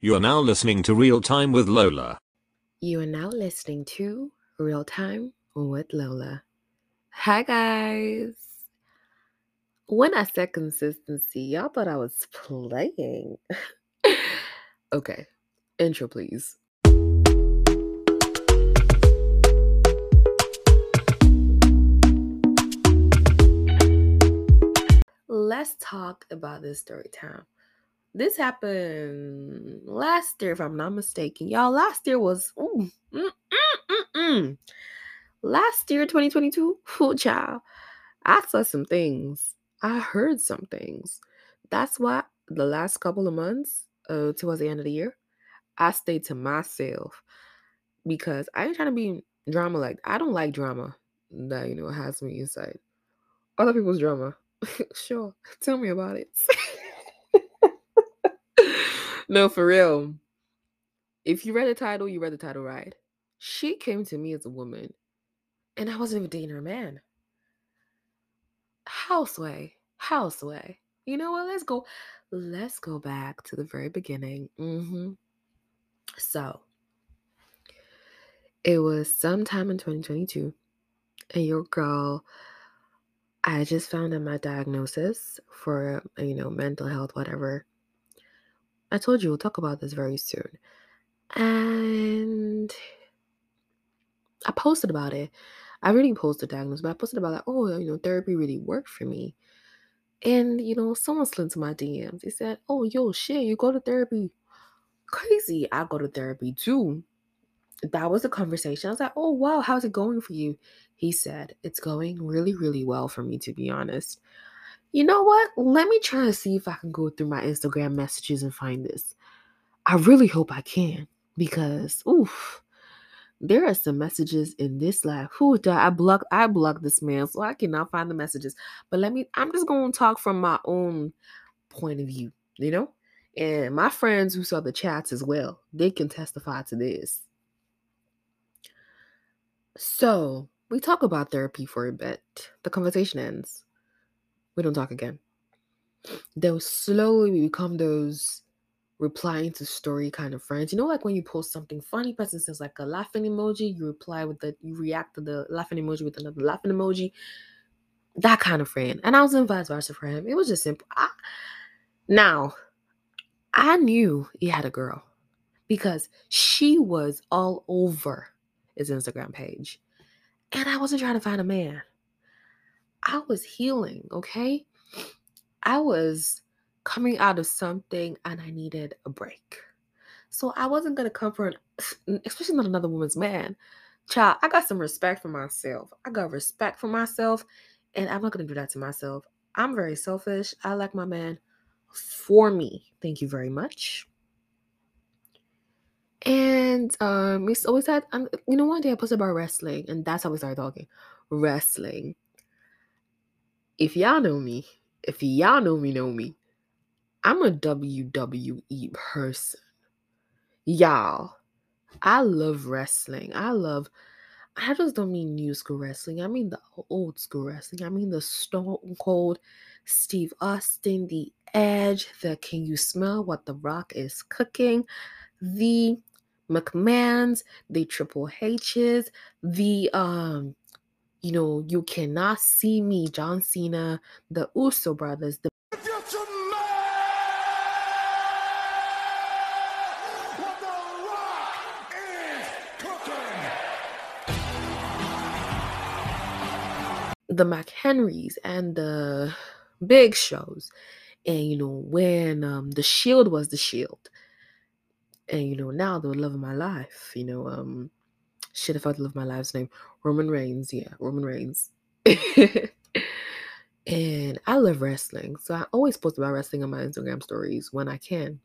You are now listening to Real Time with Lola. You are now listening to Real Time with Lola. Hi, guys. When I said consistency, y'all thought I was playing. okay, intro, please. Let's talk about this story time. This happened last year, if I'm not mistaken. Y'all, last year was ooh, mm, mm, mm, last year, 2022. Oh, child, I saw some things. I heard some things. That's why the last couple of months, uh, towards the end of the year, I stayed to myself because I ain't trying to be drama like I don't like drama that you know has me inside. Other people's drama. sure. Tell me about it. no, for real. If you read the title, you read the title right. She came to me as a woman, and I wasn't even dating her man. Houseway, houseway. You know what? Let's go. Let's go back to the very beginning. Mm-hmm. So, it was sometime in 2022, and your girl, I just found out my diagnosis for you know mental health, whatever. I told you we'll talk about this very soon. And I posted about it. I really posted diagnosis, but I posted about like, oh, you know, therapy really worked for me. And you know, someone slid into my DMs. They said, "Oh, yo, shit, you go to therapy? Crazy! I go to therapy too." That was the conversation. I was like, "Oh, wow, how's it going for you?" He said, "It's going really, really well for me, to be honest." You know what? Let me try and see if I can go through my Instagram messages and find this. I really hope I can because, oof, there are some messages in this life. Who I blocked? I blocked this man, so I cannot find the messages. But let me. I'm just to talk from my own point of view, you know. And my friends who saw the chats as well, they can testify to this. So we talk about therapy for a bit. The conversation ends we don't talk again. They'll slowly become those replying to story kind of friends. You know, like when you post something funny, person says like a laughing emoji, you reply with the you react to the laughing emoji with another laughing emoji. That kind of friend. And I was in vice versa for him. It was just simple. I, now, I knew he had a girl because she was all over his Instagram page. And I wasn't trying to find a man. I was healing, okay? I was coming out of something and I needed a break. So I wasn't gonna come for an, especially not another woman's man. Child, I got some respect for myself. I got respect for myself, and I'm not gonna do that to myself. I'm very selfish. I like my man for me. Thank you very much. And um, we always had, um, you know, one day I posted about wrestling, and that's how we started talking. Wrestling if y'all know me, if y'all know me, know me, I'm a WWE person. Y'all, I love wrestling. I love, I just don't mean new school wrestling. I mean the old school wrestling. I mean the Stone Cold Steve Austin, the Edge, the Can You Smell What the Rock is Cooking, the McMahons, the Triple H's, the um you know, you cannot see me, John Cena, the Uso brothers, the the McHenrys and the big shows. And you know, when um the shield was the shield. And you know, now the love of my life, you know, um shit if I'd love my last name. Roman Reigns, yeah, Roman Reigns. and I love wrestling. So I always post about wrestling on my Instagram stories when I can.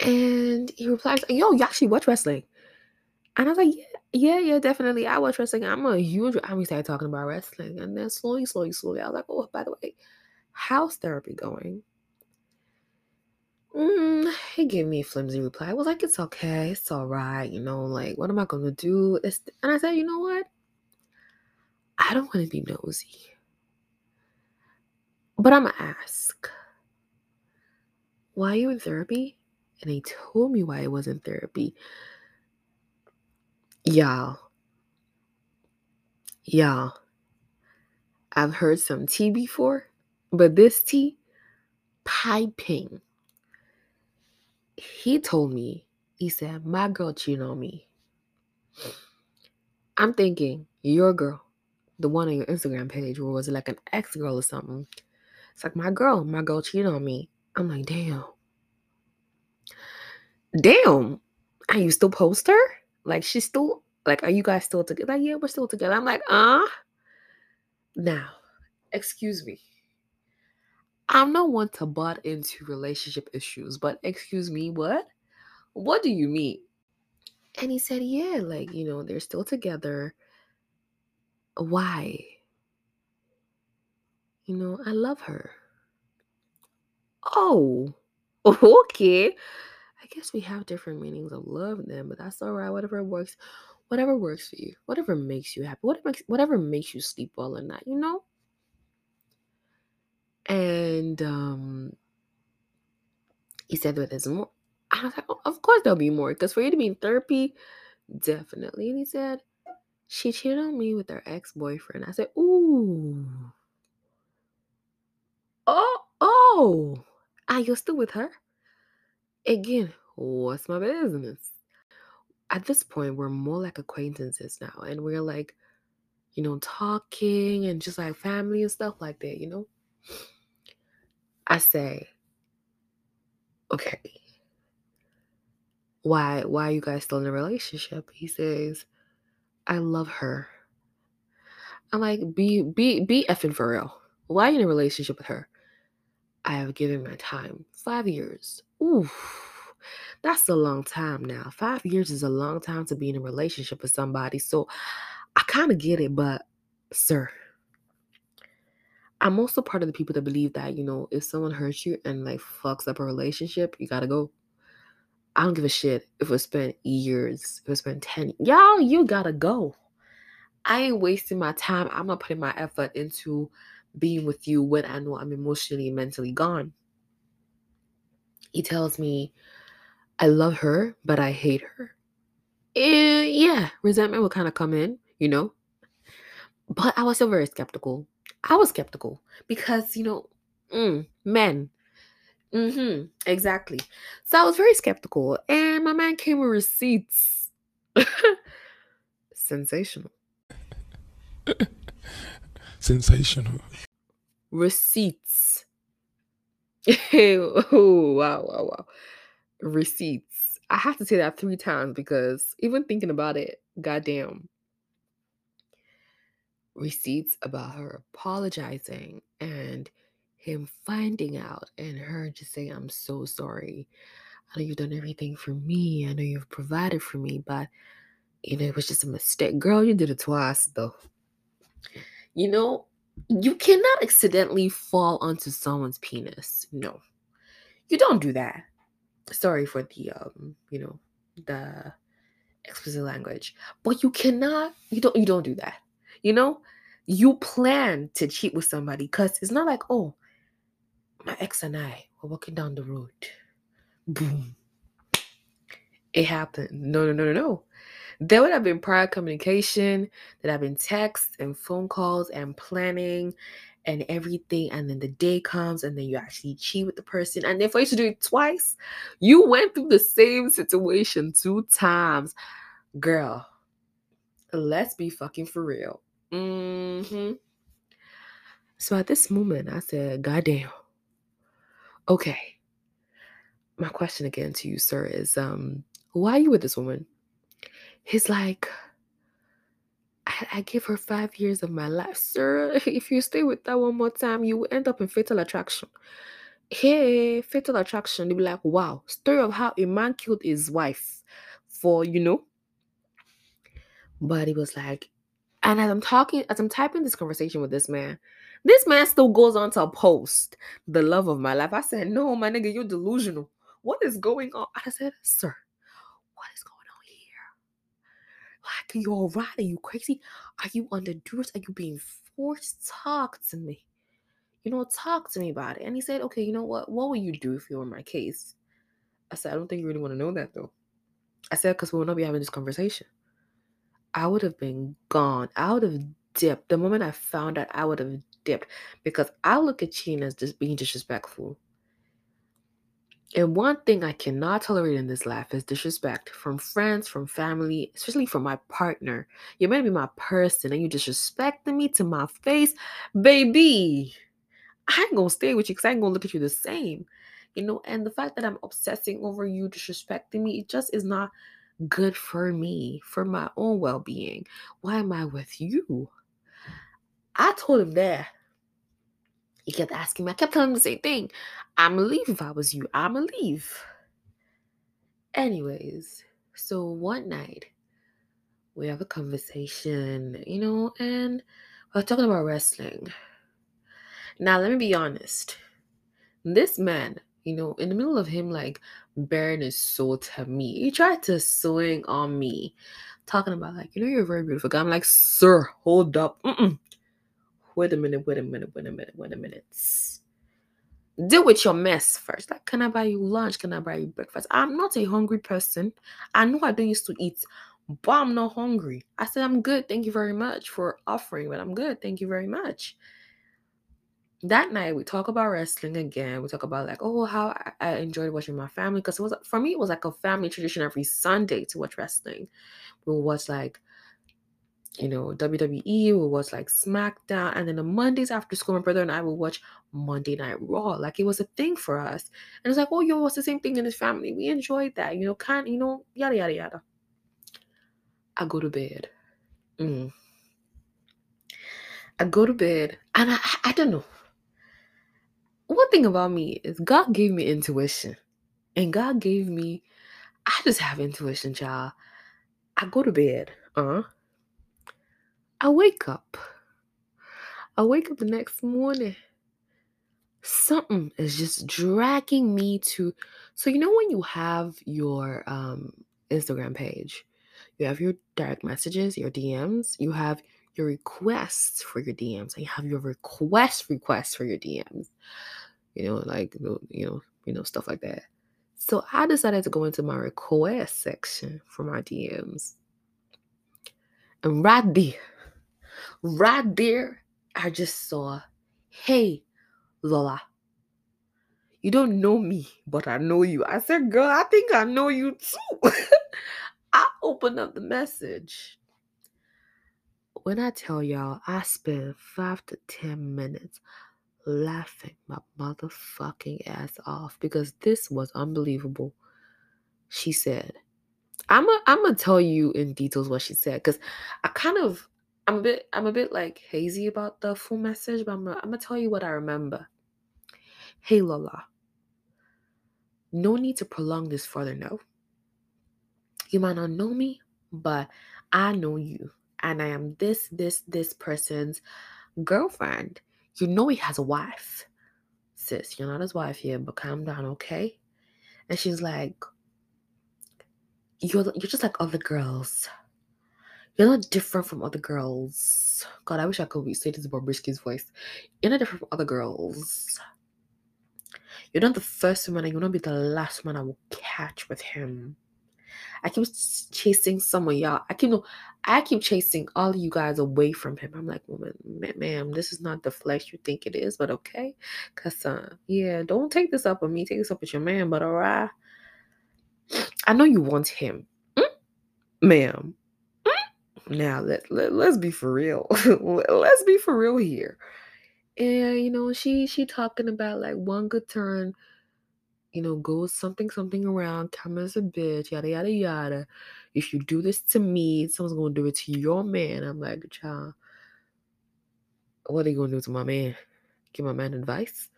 And he replies, Yo, you actually watch wrestling? And I was like, Yeah, yeah, yeah, definitely. I watch wrestling. I'm a huge I we started talking about wrestling. And then slowly, slowly, slowly, I was like, Oh, by the way, how's therapy going? Mm, he gave me a flimsy reply. I was like, it's okay, it's all right, you know, like, what am I gonna do? It's, and I said, you know what? I don't want to be nosy, but I'm gonna ask. Why are you in therapy? And he told me why I was in therapy. Y'all, y'all, I've heard some tea before, but this tea, piping. He told me, he said, my girl cheated on me. I'm thinking, your girl, the one on your Instagram page, or was it like an ex girl or something? It's like, my girl, my girl cheated on me. I'm like, damn. Damn. Are you still post her? Like, she's still, like, are you guys still together? Like, yeah, we're still together. I'm like, uh. Now, excuse me. I'm not one to butt into relationship issues, but excuse me, what? What do you mean? And he said, yeah, like, you know, they're still together. Why? You know, I love her. Oh, okay. I guess we have different meanings of love then, but that's all right. Whatever works, whatever works for you, whatever makes you happy, whatever makes whatever makes you sleep well at night, you know. And um, he said that there's more. I was like, oh, of course there'll be more, because for you to be in therapy, definitely. And he said, she cheated on me with her ex boyfriend. I said, ooh. Oh, oh, are you still with her? Again, what's my business? At this point, we're more like acquaintances now, and we're like, you know, talking and just like family and stuff like that, you know? I say, okay, why why are you guys still in a relationship? He says, I love her. I'm like, be be be effing for real. Why are you in a relationship with her? I have given my time. Five years. Ooh, that's a long time now. Five years is a long time to be in a relationship with somebody. So I kind of get it, but sir, I'm also part of the people that believe that, you know, if someone hurts you and like fucks up a relationship, you gotta go. I don't give a shit if it spent years, if it spent 10 y'all, you gotta go. I ain't wasting my time. I'm not putting my effort into being with you when I know I'm emotionally and mentally gone. He tells me, I love her, but I hate her. And yeah, resentment will kind of come in, you know. But I was still very skeptical. I was skeptical because, you know, mm, men. Mm-hmm. Exactly. So I was very skeptical. And my man came with receipts. Sensational. Sensational. Receipts. oh, wow, wow, wow. Receipts. I have to say that three times because even thinking about it, goddamn. Receipts about her apologizing and him finding out and her just saying, I'm so sorry. I know you've done everything for me. I know you've provided for me, but you know, it was just a mistake. Girl, you did it twice though. You know, you cannot accidentally fall onto someone's penis. No. You don't do that. Sorry for the um, you know, the explicit language. But you cannot you don't you don't do that. You know? You plan to cheat with somebody cuz it's not like, "Oh, my ex and I were walking down the road. Boom. It happened. No, no, no, no, no. There would have been prior communication, there have been texts and phone calls and planning and everything. And then the day comes and then you actually cheat with the person. And then for you to do it twice, you went through the same situation two times. Girl, let's be fucking for real. Mm-hmm. So at this moment, I said, God damn. Okay. My question again to you, sir, is um, why are you with this woman? He's like, I, I give her five years of my life, sir. If you stay with that one more time, you will end up in fatal attraction. Hey, fatal attraction. They'll be like, wow, story of how a man killed his wife for, you know. But he was like, and as I'm talking, as I'm typing this conversation with this man, this man still goes on to post the love of my life. I said, no, my nigga, you're delusional. What is going on? I said, sir, what is going on here? Like, are you all right? Are you crazy? Are you under duress? Are you being forced? Talk to me. you know, talk to me about it. And he said, okay, you know what? What would you do if you were in my case? I said, I don't think you really want to know that though. I said, because we will not be having this conversation. I would have been gone. I would have dipped. The moment I found out, I would have dipped because I look at cheating as just being disrespectful. And one thing I cannot tolerate in this life is disrespect from friends, from family, especially from my partner. You're meant to be my person and you disrespecting me to my face. Baby, I ain't gonna stay with you because I ain't gonna look at you the same. You know, and the fact that I'm obsessing over you disrespecting me, it just is not good for me, for my own well being. Why am I with you? I told him that. He kept asking me, I kept telling him the same thing. I'ma leave if I was you. I'ma leave. Anyways, so one night we have a conversation, you know, and we're talking about wrestling. Now, let me be honest. This man, you know, in the middle of him like bearing his soul to me, he tried to swing on me, talking about like, you know, you're a very beautiful guy. I'm like, sir, hold up. Mm-mm. Wait a minute, wait a minute, wait a minute, wait a minute. Deal with your mess first. Like, can I buy you lunch? Can I buy you breakfast? I'm not a hungry person. I know I don't used to eat, but I'm not hungry. I said, I'm good. Thank you very much for offering, but I'm good. Thank you very much that night we talk about wrestling again. We talk about like, oh, how I, I enjoyed watching my family because it was for me it was like a family tradition every Sunday to watch wrestling. We would watch like, you know, WWE. We watch like SmackDown, and then the Mondays after school, my brother and I would watch Monday Night Raw. Like it was a thing for us, and it's like, oh, yo, it's the same thing in his family? We enjoyed that, you know, kind, you know, yada yada yada. I go to bed. Mm. I go to bed, and I, I don't know thing about me is God gave me intuition. And God gave me, I just have intuition, child. I go to bed, uh, I wake up. I wake up the next morning. Something is just dragging me to. So, you know, when you have your um, Instagram page, you have your direct messages, your DMs, you have your requests for your DMs, and you have your request requests for your DMs you know, like you know, you know, stuff like that. So I decided to go into my request section for my DMs. And right there, right there, I just saw, hey, Lola, you don't know me, but I know you. I said, girl, I think I know you too. I opened up the message. When I tell y'all, I spent five to 10 minutes laughing my motherfucking ass off because this was unbelievable. She said, I'm a, I'm gonna tell you in details what she said because I kind of I'm a bit I'm a bit like hazy about the full message, but I'm gonna, I'm gonna tell you what I remember. Hey Lola, no need to prolong this further. No, you might not know me, but I know you, and I am this this this person's girlfriend you know he has a wife. Sis, you're not his wife yet, but calm down, okay? And she's like, You're you're just like other girls. You're not different from other girls. God, I wish I could say this Bobrisky's voice. You're not different from other girls. You're not the first woman, and you'll not be the last one I will catch with him. I keep chasing someone, y'all. I keep no, I keep chasing all of you guys away from him. I'm like, woman, ma'am, this is not the flesh you think it is, but okay. Cause uh, yeah, don't take this up with me. Take this up with your man, but alright. I know you want him, mm? ma'am. Mm? Now let, let let's be for real. let's be for real here. And you know, she she talking about like one good turn you know, goes something, something around, come a bitch, yada, yada, yada. If you do this to me, someone's going to do it to your man. I'm like, child, what are you going to do to my man? Give my man advice?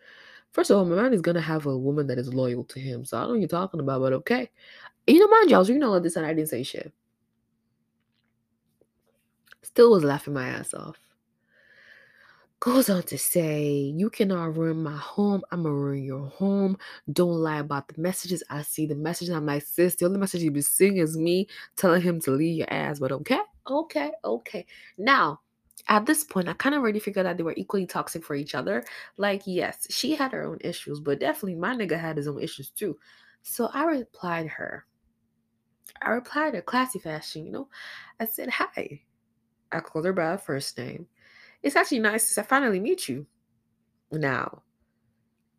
First of all, my man is going to have a woman that is loyal to him. So I don't know what you're talking about, but okay. You know, mind you, I was reading all of this and I didn't say shit. Still was laughing my ass off goes on to say, You cannot ruin my home. I'm gonna ruin your home. Don't lie about the messages. I see the messages. I'm like, sis, the only message you be seeing is me telling him to leave your ass. But okay, okay, okay. Now, at this point, I kind of already figured that they were equally toxic for each other. Like, yes, she had her own issues, but definitely my nigga had his own issues too. So I replied her. I replied her classy fashion, you know. I said, Hi. I called her by her first name. It's actually nice to finally meet you. Now,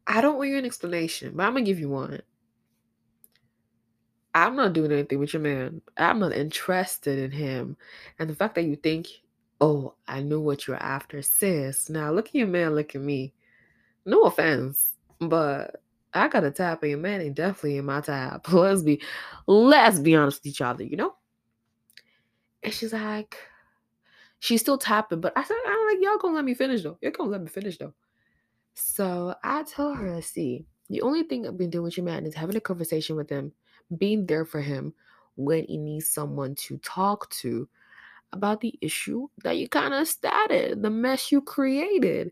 I don't want you an explanation, but I'm gonna give you one. I'm not doing anything with your man. I'm not interested in him. And the fact that you think, oh, I know what you're after, sis. Now look at your man, look at me. No offense, but I got a tap and your man ain't definitely in my tap. Let's be let's be honest with each other, you know? And she's like, she's still tapping, but I said, I'm like, y'all gonna let me finish though. You're gonna let me finish though. So I tell her, see, the only thing I've been doing with your man is having a conversation with him, being there for him when he needs someone to talk to about the issue that you kind of started, the mess you created.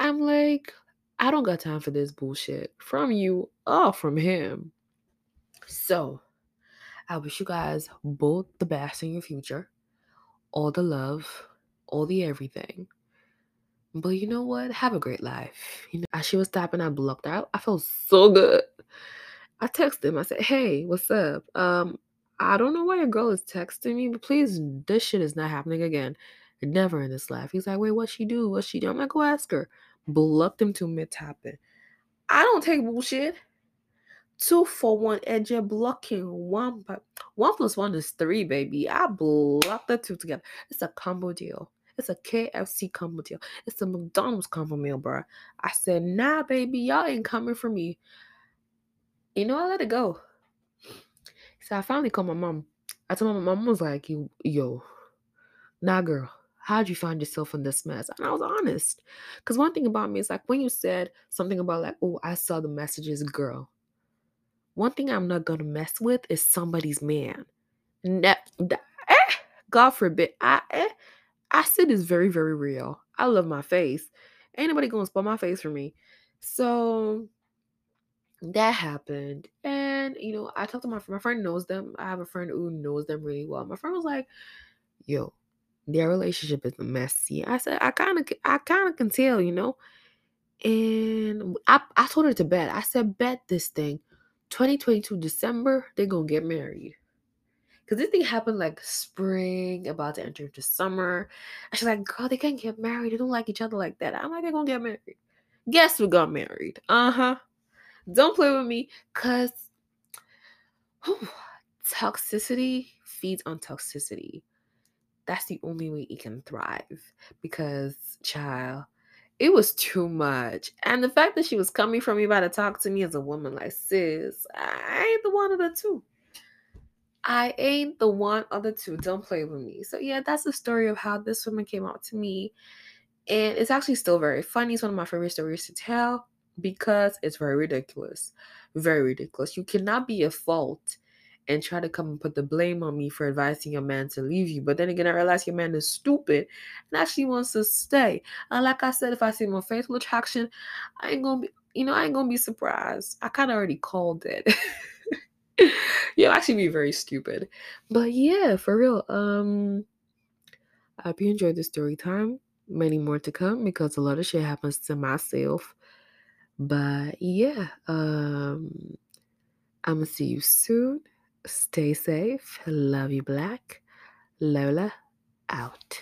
I'm like, I don't got time for this bullshit from you or from him. So I wish you guys both the best in your future, all the love, all the everything. But you know what? Have a great life. You know, as she was tapping, I blocked her out. I felt so good. I texted him. I said, "Hey, what's up? Um, I don't know why your girl is texting me, but please, this shit is not happening again. Never in this life." He's like, "Wait, what she do? What she do?" I'm like, "Go ask her." Blocked him to mid tapping. I don't take bullshit. Two for one edge blocking one, but one plus one is three, baby. I blocked the two together. It's a combo deal. It's a KFC combo deal. It's a McDonald's combo meal, bro. I said, nah, baby, y'all ain't coming for me. You know, I let it go. So I finally called my mom. I told my mom, mom was like, yo, nah, girl, how'd you find yourself in this mess? And I was honest. Because one thing about me is like when you said something about like, oh, I saw the messages, girl. One thing I'm not gonna mess with is somebody's man. Ne- eh, God forbid. I eh, acid is very, very real. I love my face. Ain't nobody gonna spoil my face for me. So that happened. And you know, I talked to my friend. My friend knows them. I have a friend who knows them really well. My friend was like, yo, their relationship is messy. I said, I kind of I kind of can tell, you know. And I, I told her to bet. I said, bet this thing. 2022 December, they're gonna get married. Because this thing happened like spring, about to enter into summer. And she's like, girl, they can't get married. They don't like each other like that. I'm like, they're gonna get married. Guess who got married? Uh-huh. Don't play with me, cause whew, toxicity feeds on toxicity. That's the only way it can thrive. Because, child, it was too much. And the fact that she was coming from me about to talk to me as a woman, like, sis, I ain't the one of the two. I ain't the one of the two. Don't play with me. So, yeah, that's the story of how this woman came out to me. And it's actually still very funny. It's one of my favorite stories to tell because it's very ridiculous. Very ridiculous. You cannot be a fault and try to come and put the blame on me for advising your man to leave you. But then again, I realize your man is stupid and actually wants to stay. And like I said, if I see more fatal attraction, I ain't gonna be, you know, I ain't gonna be surprised. I kind of already called it. You'll actually be very stupid. But yeah, for real. Um I hope you enjoyed the story time. Many more to come because a lot of shit happens to myself. But yeah, um I'm gonna see you soon. Stay safe. Love you, Black. Lola out.